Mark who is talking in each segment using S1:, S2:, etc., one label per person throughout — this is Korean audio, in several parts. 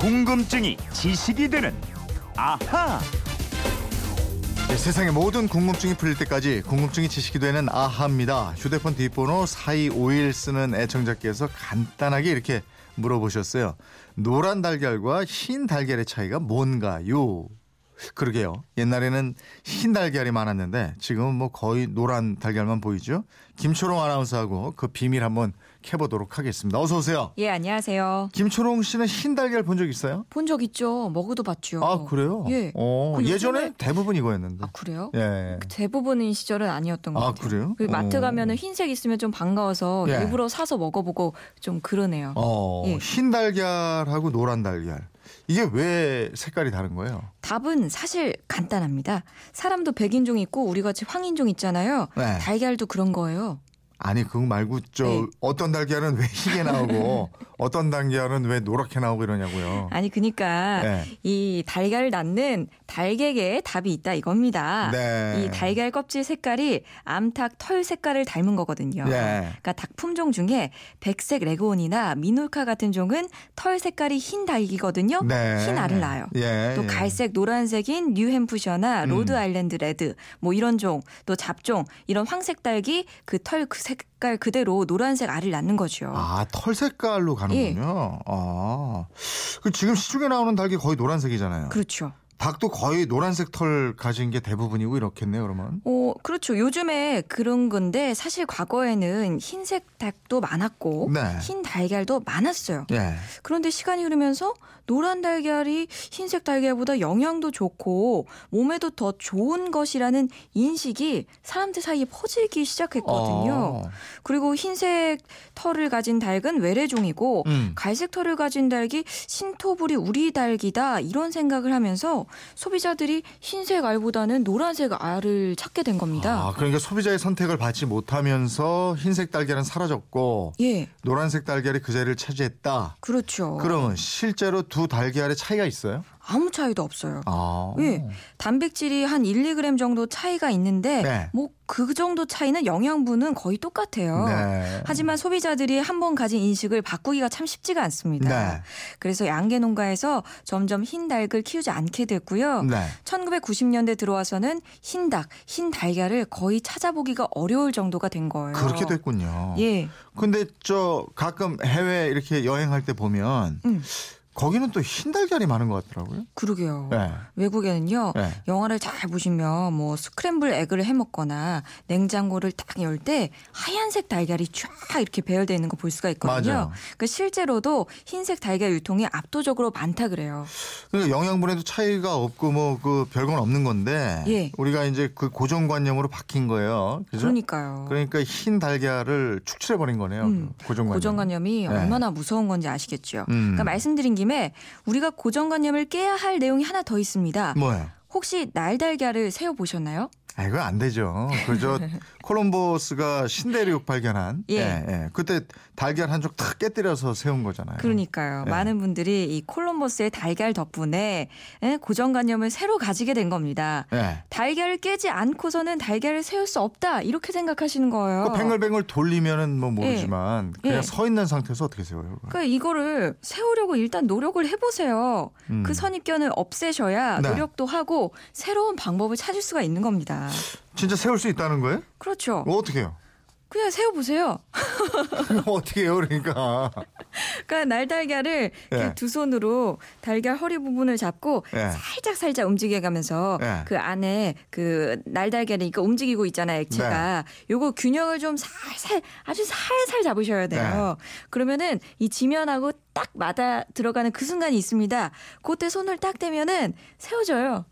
S1: 궁금증이 지식이 되는 아하.
S2: 네, 세상의 모든 궁금증이 풀릴 때까지 궁금증이 지식이 되는 아하입니다. 휴대폰 뒷번호 4251 쓰는 애청자께서 간단하게 이렇게 물어보셨어요. 노란 달걀과 흰 달걀의 차이가 뭔가요? 그러게요. 옛날에는 흰 달걀이 많았는데 지금은 뭐 거의 노란 달걀만 보이죠. 김초롱 아나운서하고 그 비밀 한번 캐보도록 하겠습니다. 어서 오세요.
S3: 예, 안녕하세요.
S2: 김초롱 씨는 흰 달걀 본 적 있어요?
S3: 본 적 있죠. 먹어도 봤죠.
S2: 아 그래요?
S3: 예.
S2: 어,
S3: 그
S2: 예전에
S3: 요즘에-
S2: 대부분 이거였는데.
S3: 아, 그래요?
S2: 예.
S3: 대부분인 시절은 아니었던 것
S2: 아,
S3: 같아요.
S2: 그래요?
S3: 그 마트
S2: 어.
S3: 가면은 흰색 있으면 좀 반가워서
S2: 예.
S3: 일부러 사서 먹어보고 좀 그러네요.
S2: 어,
S3: 예.
S2: 흰 달걀하고 노란 달걀. 이게 왜 색깔이 다른 거예요?
S3: 답은 사실 간단합니다. 사람도 백인종 있고 우리 같이 황인종 있잖아요.
S2: 네.
S3: 달걀도 그런 거예요.
S2: 아니 그거 말고 저
S3: 네.
S2: 어떤 달걀은 왜 희게 나오고 어떤 달걀은 왜 노랗게 나오고 이러냐고요.
S3: 아니 그니까
S2: 네.
S3: 이 달걀을 낳는 달걀에 답이 있다 이겁니다.
S2: 네.
S3: 이 달걀 껍질 색깔이 암탉 털 색깔을 닮은 거거든요.
S2: 예.
S3: 그러니까 닭 품종 중에 백색 레그온이나 미놀카 같은 종은 털 색깔이 흰 닭이거든요.
S2: 네.
S3: 흰 알을 낳아요.
S2: 예.
S3: 또
S2: 예.
S3: 갈색 노란색인 뉴햄프셔나
S2: 음.
S3: 로드 아일랜드 레드 뭐 이런 종, 또 잡종 이런 황색 닭이 그털 색깔 그대로 노란색 알을 낳는 거죠.
S2: 아, 털 색깔로 가는군요. 아. 그 지금 시중에 나오는 닭이 거의 노란색이잖아요.
S3: 그렇죠.
S2: 닭도 거의 노란색 털 가진 게 대부분이고 이렇겠네요, 그러면.
S3: 어, 그렇죠. 요즘에 그런 건데 사실 과거에는 흰색 닭도 많았고
S2: 네.
S3: 흰 달걀도 많았어요.
S2: 예.
S3: 그런데 시간이 흐르면서 노란 달걀이 흰색 달걀보다 영양도 좋고 몸에도 더 좋은 것이라는 인식이 사람들 사이에 퍼지기 시작했거든요.
S2: 어.
S3: 그리고 흰색 털을 가진 닭은 외래종이고
S2: 음.
S3: 갈색 털을 가진 닭이 신토부리 우리 닭이다 이런 생각을 하면서 소비자들이 흰색 알보다는 노란색 알을 찾게 된 겁니다.
S2: 아, 그러니까 소비자의 선택을 받지 못하면서 흰색 달걀은 사라졌고
S3: 예,
S2: 노란색 달걀이 그 자리를 차지했다.
S3: 그렇죠.
S2: 그러면 실제로 두 달걀의 차이가 있어요?
S3: 아무 차이도 없어요.
S2: 아.
S3: 예, 단백질이 한 1, 2g 정도 차이가 있는데
S2: 네.
S3: 뭐그 정도 차이는 영양분은 거의 똑같아요.
S2: 네.
S3: 하지만 소비자들이 한 번 가진 인식을 바꾸기가 참 쉽지가 않습니다.
S2: 네.
S3: 그래서 양계 농가에서 점점 흰 닭을 키우지 않게 됐고요.
S2: 네.
S3: 1990년대 들어와서는 흰 닭, 흰 달걀을 거의 찾아보기가 어려울 정도가 된 거예요.
S2: 그렇게 됐군요.
S3: 예.
S2: 근데 저 가끔 해외 이렇게 여행할 때 보면
S3: 음.
S2: 거기는 또 흰 달걀이 많은 것 같더라고요.
S3: 그러게요.
S2: 네.
S3: 외국에는요.
S2: 네.
S3: 영화를 잘 보시면 뭐 스크램블 에그를 해 먹거나 냉장고를 딱 열 때 하얀색 달걀이 쫙 이렇게 배열되어 있는 거 볼 수가 있거든요.
S2: 맞아요.
S3: 그 실제로도 흰색 달걀 유통이 압도적으로 많다 그래요.
S2: 그러니까 영양분에도 차이가 없고 뭐 그 별건 없는 건데
S3: 예.
S2: 우리가 이제 그 고정관념으로 바뀐 거예요. 그죠?
S3: 그러니까요.
S2: 그러니까 흰 달걀을 축출해 버린 거네요.
S3: 음,
S2: 그 고정관념.
S3: 고정관념이
S2: 네.
S3: 얼마나 무서운 건지 아시겠죠.
S2: 음.
S3: 그러니까 말씀드린 김에 우리가 고정관념을 깨야 할 내용이 하나 더 있습니다.
S2: 뭐예요?
S3: 혹시 날달걀을 세어 보셨나요?
S2: 아, 이거 안 되죠. 그저 콜럼버스가 신대륙 발견한
S3: 예.
S2: 예. 그때 달걀 한 쪽 탁 깨뜨려서 세운 거잖아요.
S3: 그러니까요.
S2: 네.
S3: 많은 분들이 이 콜럼버스의 달걀 덕분에 예, 고정관념을 새로 가지게 된 겁니다.
S2: 예.
S3: 달걀을 깨지 않고서는 달걀을 세울 수 없다 이렇게 생각하시는 거예요.
S2: 그 뱅글뱅글 돌리면은 뭐 모르지만 그냥
S3: 예.
S2: 서 있는 상태에서 어떻게 세워요?
S3: 그러니까 이거를 세우려고 일단 노력을 해보세요.
S2: 음.
S3: 그 선입견을 없애셔야
S2: 네.
S3: 노력도 하고 새로운 방법을 찾을 수가 있는 겁니다.
S2: 진짜 세울 수 있다는 거예요?
S3: 그렇죠.
S2: 뭐 어떻게 해요?
S3: 그냥 세워 보세요.
S2: 어떻게 해요, 그러니까.
S3: 그러니까 날달걀을
S2: 예.
S3: 두 손으로 달걀 허리 부분을 잡고
S2: 예.
S3: 살짝 살짝 움직여가면서
S2: 예.
S3: 그 안에 그 날달걀이 이거 움직이고 있잖아요 액체가
S2: 네.
S3: 요거 균형을 좀 살살 아주 살살 잡으셔야 돼요.
S2: 네.
S3: 그러면은 이 지면하고 딱 맞아 들어가는 그 순간이 있습니다. 그때 손을 딱 대면은 세워져요.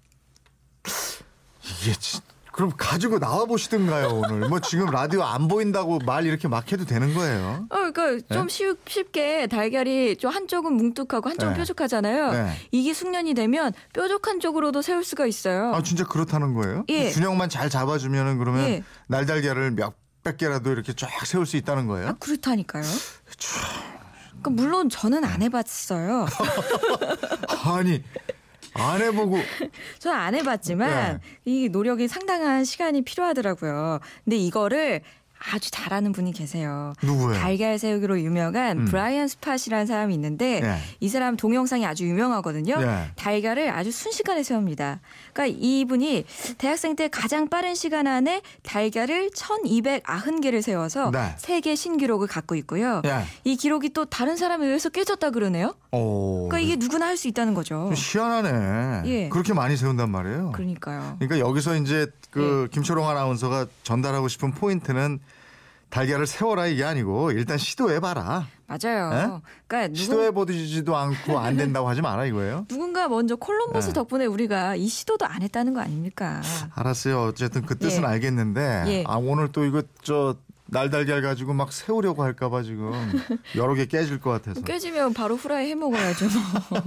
S2: 이게 진- 그럼 가지고 나와 보시든가요, 오늘. 뭐 지금 라디오 안 보인다고 말 이렇게 막 해도 되는 거예요?
S3: 어, 그러니까 좀 쉽, 쉽게 달걀이 좀 한쪽은 뭉툭하고 한쪽은
S2: 네.
S3: 뾰족하잖아요.
S2: 네.
S3: 이게 숙련이 되면 뾰족한 쪽으로도 세울 수가 있어요.
S2: 아, 진짜 그렇다는 거예요?
S3: 예.
S2: 균형만 잘 잡아주면은 그러면
S3: 예.
S2: 날달걀을 몇백 개라도 이렇게 쫙 세울 수 있다는 거예요?
S3: 아, 그렇다니까요. 그러니까 물론 저는 안 해봤어요.
S2: 아니, 안 해보고.
S3: 저는 안 해봤지만
S2: 네.
S3: 이 노력이 상당한 시간이 필요하더라고요. 근데 이거를 아주 잘하는 분이 계세요.
S2: 누구예요?
S3: 달걀 세우기로 유명한
S2: 음.
S3: 브라이언 스팟이라는 사람이 있는데
S2: 예.
S3: 이 사람 동영상이 아주 유명하거든요.
S2: 예.
S3: 달걀을 아주 순식간에 세웁니다. 그러니까 이분이 대학생 때 가장 빠른 시간 안에 달걀을 1290개를 세워서
S2: 네.
S3: 세계 신기록을 갖고 있고요.
S2: 예.
S3: 이 기록이 또 다른 사람에 의해서 깨졌다 그러네요.
S2: 오.
S3: 그러니까 이게 누구나 할 수 있다는 거죠.
S2: 좀 희한하네.
S3: 예.
S2: 그렇게 많이 세운단 말이에요.
S3: 그러니까요.
S2: 그러니까 여기서 이제 그
S3: 예.
S2: 김초롱 아나운서가 전달하고 싶은 포인트는 달걀을 세워라 이게 아니고 일단 시도해봐라.
S3: 맞아요.
S2: 예?
S3: 그러니까 누군,
S2: 시도해 보지도 않고 안 된다고 하지 마라 이거예요.
S3: 누군가 먼저 콜럼버스
S2: 예.
S3: 덕분에 우리가 이 시도도 안 했다는 거 아닙니까?
S2: 알았어요. 어쨌든 그 뜻은
S3: 예.
S2: 알겠는데
S3: 예.
S2: 아 오늘 또 이거 저 날달걀 가지고 막 세우려고 할까봐 지금 여러 개 깨질 것 같아서
S3: 깨지면 바로 후라이 해 먹어야죠.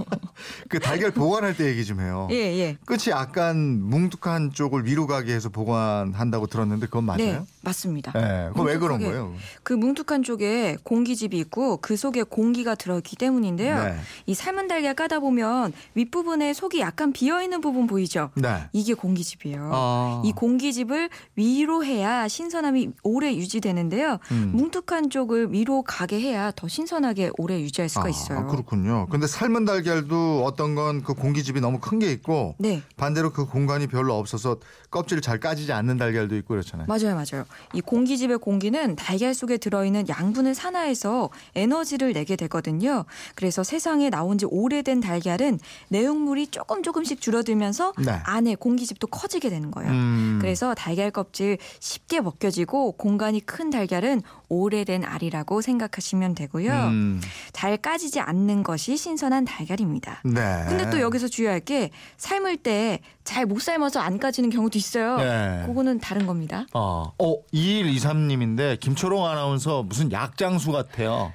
S2: 그 달걀 보관할 때 얘기 좀 해요.
S3: 예, 예.
S2: 끝이 약간 뭉툭한 쪽을 위로 가게 해서 보관한다고 들었는데 그건 맞아요?
S3: 네, 맞습니다.
S2: 예. 그건 왜 그런. 거예요?
S3: 그 뭉툭한 쪽에 공기집이 있고 그 속에 공기가 들어있기 때문인데요.
S2: 네.
S3: 이 삶은 달걀 까다 보면 윗부분에 속이 약간 비어 있는 부분 보이죠?
S2: 네.
S3: 이게 공기집이에요.
S2: 아.
S3: 이 공기집을 위로 해야 신선함이 오래 유지되는 데요.
S2: 음.
S3: 뭉툭한 쪽을 위로 가게 해야 더 신선하게 오래 유지할 수가
S2: 아,
S3: 있어요.
S2: 그렇군요. 근데 삶은 달걀도 어떤 건 그 공기집이 너무 큰 게 있고
S3: 네.
S2: 반대로 그 공간이 별로 없어서 껍질을 잘 까지지 않는 달걀도 있고 그렇잖아요.
S3: 맞아요, 맞아요. 이 공기집의 공기는 달걀 속에 들어있는 양분을 산화해서 에너지를 내게 되거든요. 그래서 세상에 나온 지 오래된 달걀은 내용물이 조금 조금씩 줄어들면서
S2: 네.
S3: 안에 공기집도 커지게 되는 거예요.
S2: 음.
S3: 그래서 달걀 껍질 쉽게 벗겨지고 공간이 큰 달걀은 오래된 알이라고 생각하시면 되고요.
S2: 음.
S3: 잘 까지지 않는 것이 신선한 달걀입니다.
S2: 네.
S3: 근데 또 여기서 주의할 게 삶을 때 잘 못 삶아서 안 까지는 경우도 있어요.
S2: 네.
S3: 그거는 다른 겁니다.
S2: 어, 어, 2123님인데 김초롱 아나운서 무슨 약장수 같아요.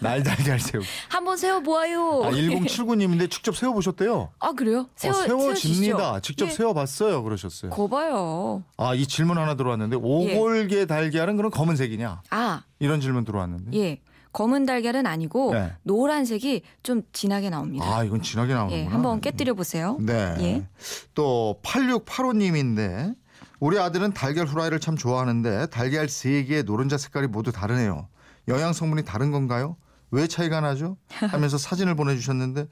S2: 날달걀 새우.
S3: 한번 세워 보아요.
S2: 아, 1079님인데 직접 세워 보셨대요.
S3: 아 그래요? 세워
S2: 어, 세워집니다.
S3: 세워지시죠?
S2: 직접
S3: 예.
S2: 세워 봤어요. 그러셨어요.
S3: 거 봐요.
S2: 아, 이 질문 하나 들어왔는데 오골계 달걀은 그럼 검은색이냐?
S3: 아
S2: 이런 질문 들어왔는데.
S3: 예. 검은 달걀은 아니고
S2: 네.
S3: 노란색이 좀 진하게 나옵니다.
S2: 아, 이건 진하게 나오는구나.
S3: 예, 한번 깨뜨려 보세요.
S2: 네.
S3: 예.
S2: 또 8685님인데 우리 아들은 달걀 후라이를 참 좋아하는데 달걀 세 개의 노른자 색깔이 모두 다르네요. 영양 성분이 다른 건가요? 왜 차이가 나죠? 하면서 사진을 보내주셨는데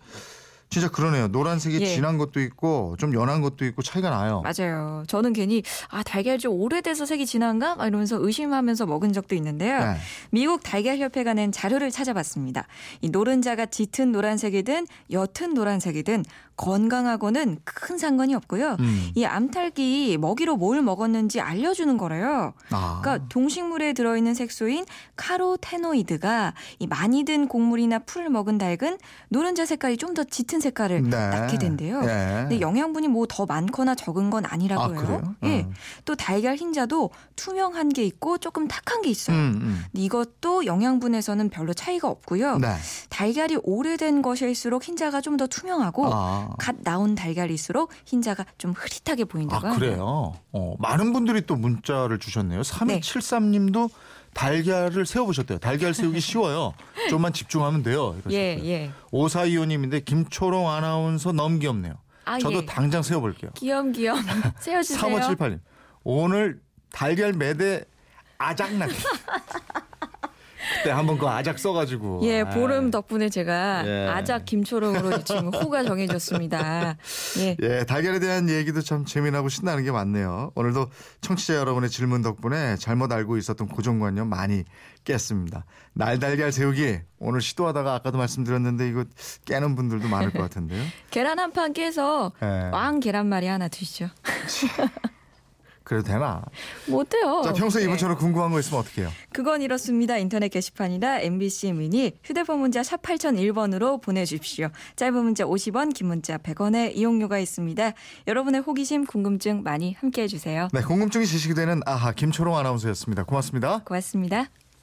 S2: 진짜 그러네요. 노란색이
S3: 예.
S2: 진한 것도 있고 좀 연한 것도 있고 차이가 나요.
S3: 맞아요. 저는 괜히 아 달걀 좀 오래돼서 색이 진한가? 막 이러면서 의심하면서 먹은 적도 있는데요.
S2: 네.
S3: 미국 달걀협회가 낸 자료를 찾아봤습니다. 이 노른자가 짙은 노란색이든 옅은 노란색이든 건강하고는 큰 상관이 없고요.
S2: 음.
S3: 이 암탉이 먹이로 뭘 먹었는지 알려주는 거래요.
S2: 아.
S3: 그러니까 동식물에 들어있는 색소인 카로테노이드가 이 많이 든 곡물이나 풀을 먹은 닭은 노른자 색깔이 좀 더 짙은 색깔을
S2: 네.
S3: 낳게 된대요.
S2: 예.
S3: 근데 영양분이 뭐 더 많거나 적은 건 아니라고
S2: 아,
S3: 해요.
S2: 그래요?
S3: 예.
S2: 음.
S3: 또 달걀 흰자도 투명한 게 있고 조금 탁한 게 있어요.
S2: 음, 음.
S3: 이것도 영양분에서는 별로 차이가 없고요.
S2: 네.
S3: 달걀이 오래된 것일수록 흰자가 좀 더 투명하고
S2: 아.
S3: 갓 나온 달걀일수록 흰자가 좀 흐릿하게 보인다고
S2: 아. 그래요? 어, 많은 분들이 또 문자를 주셨네요. 3273님도 달걀을 세워보셨대요. 달걀 세우기 쉬워요. 좀만 집중하면 돼요. 이러셨어요.
S3: 예, 예.
S2: 5425님인데 김초롱 아나운서 너무 귀엽네요.
S3: 아,
S2: 저도
S3: 예.
S2: 당장 세워볼게요.
S3: 귀염귀염 세워주세요.
S2: 3578님. 오늘 달걀 매대 아작나게. 그때 한번 그 아작 써가지고.
S3: 예,
S2: 아이.
S3: 보름 덕분에 제가
S2: 예.
S3: 아작 김초롱으로 지금 호가 정해졌습니다. 예.
S2: 예, 달걀에 대한 얘기도 참 재미나고 신나는 게 많네요. 오늘도 청취자 여러분의 질문 덕분에 잘못 알고 있었던 고정관념 많이 깼습니다. 날달걀 세우기 오늘 시도하다가 아까도 말씀드렸는데 이거 깨는 분들도 많을 것 같은데요.
S3: 계란 한 판 깨서
S2: 예.
S3: 왕 계란말이 하나 드시죠.
S2: 그래도 되나?
S3: 못해요.
S2: 자, 평소에
S3: 네.
S2: 이분처럼 궁금한 거 있으면 어떻게 해요?
S3: 그건 이렇습니다. 인터넷 게시판이나 MBC 미니 휴대폰 문자 샵 8001번으로 보내주십시오. 짧은 문자 50원, 긴 문자 100원의 이용료가 있습니다. 여러분의 호기심, 궁금증 많이 함께해 주세요.
S2: 네, 궁금증이 지식이 되는 아하 김초롱 아나운서였습니다. 고맙습니다.
S3: 고맙습니다.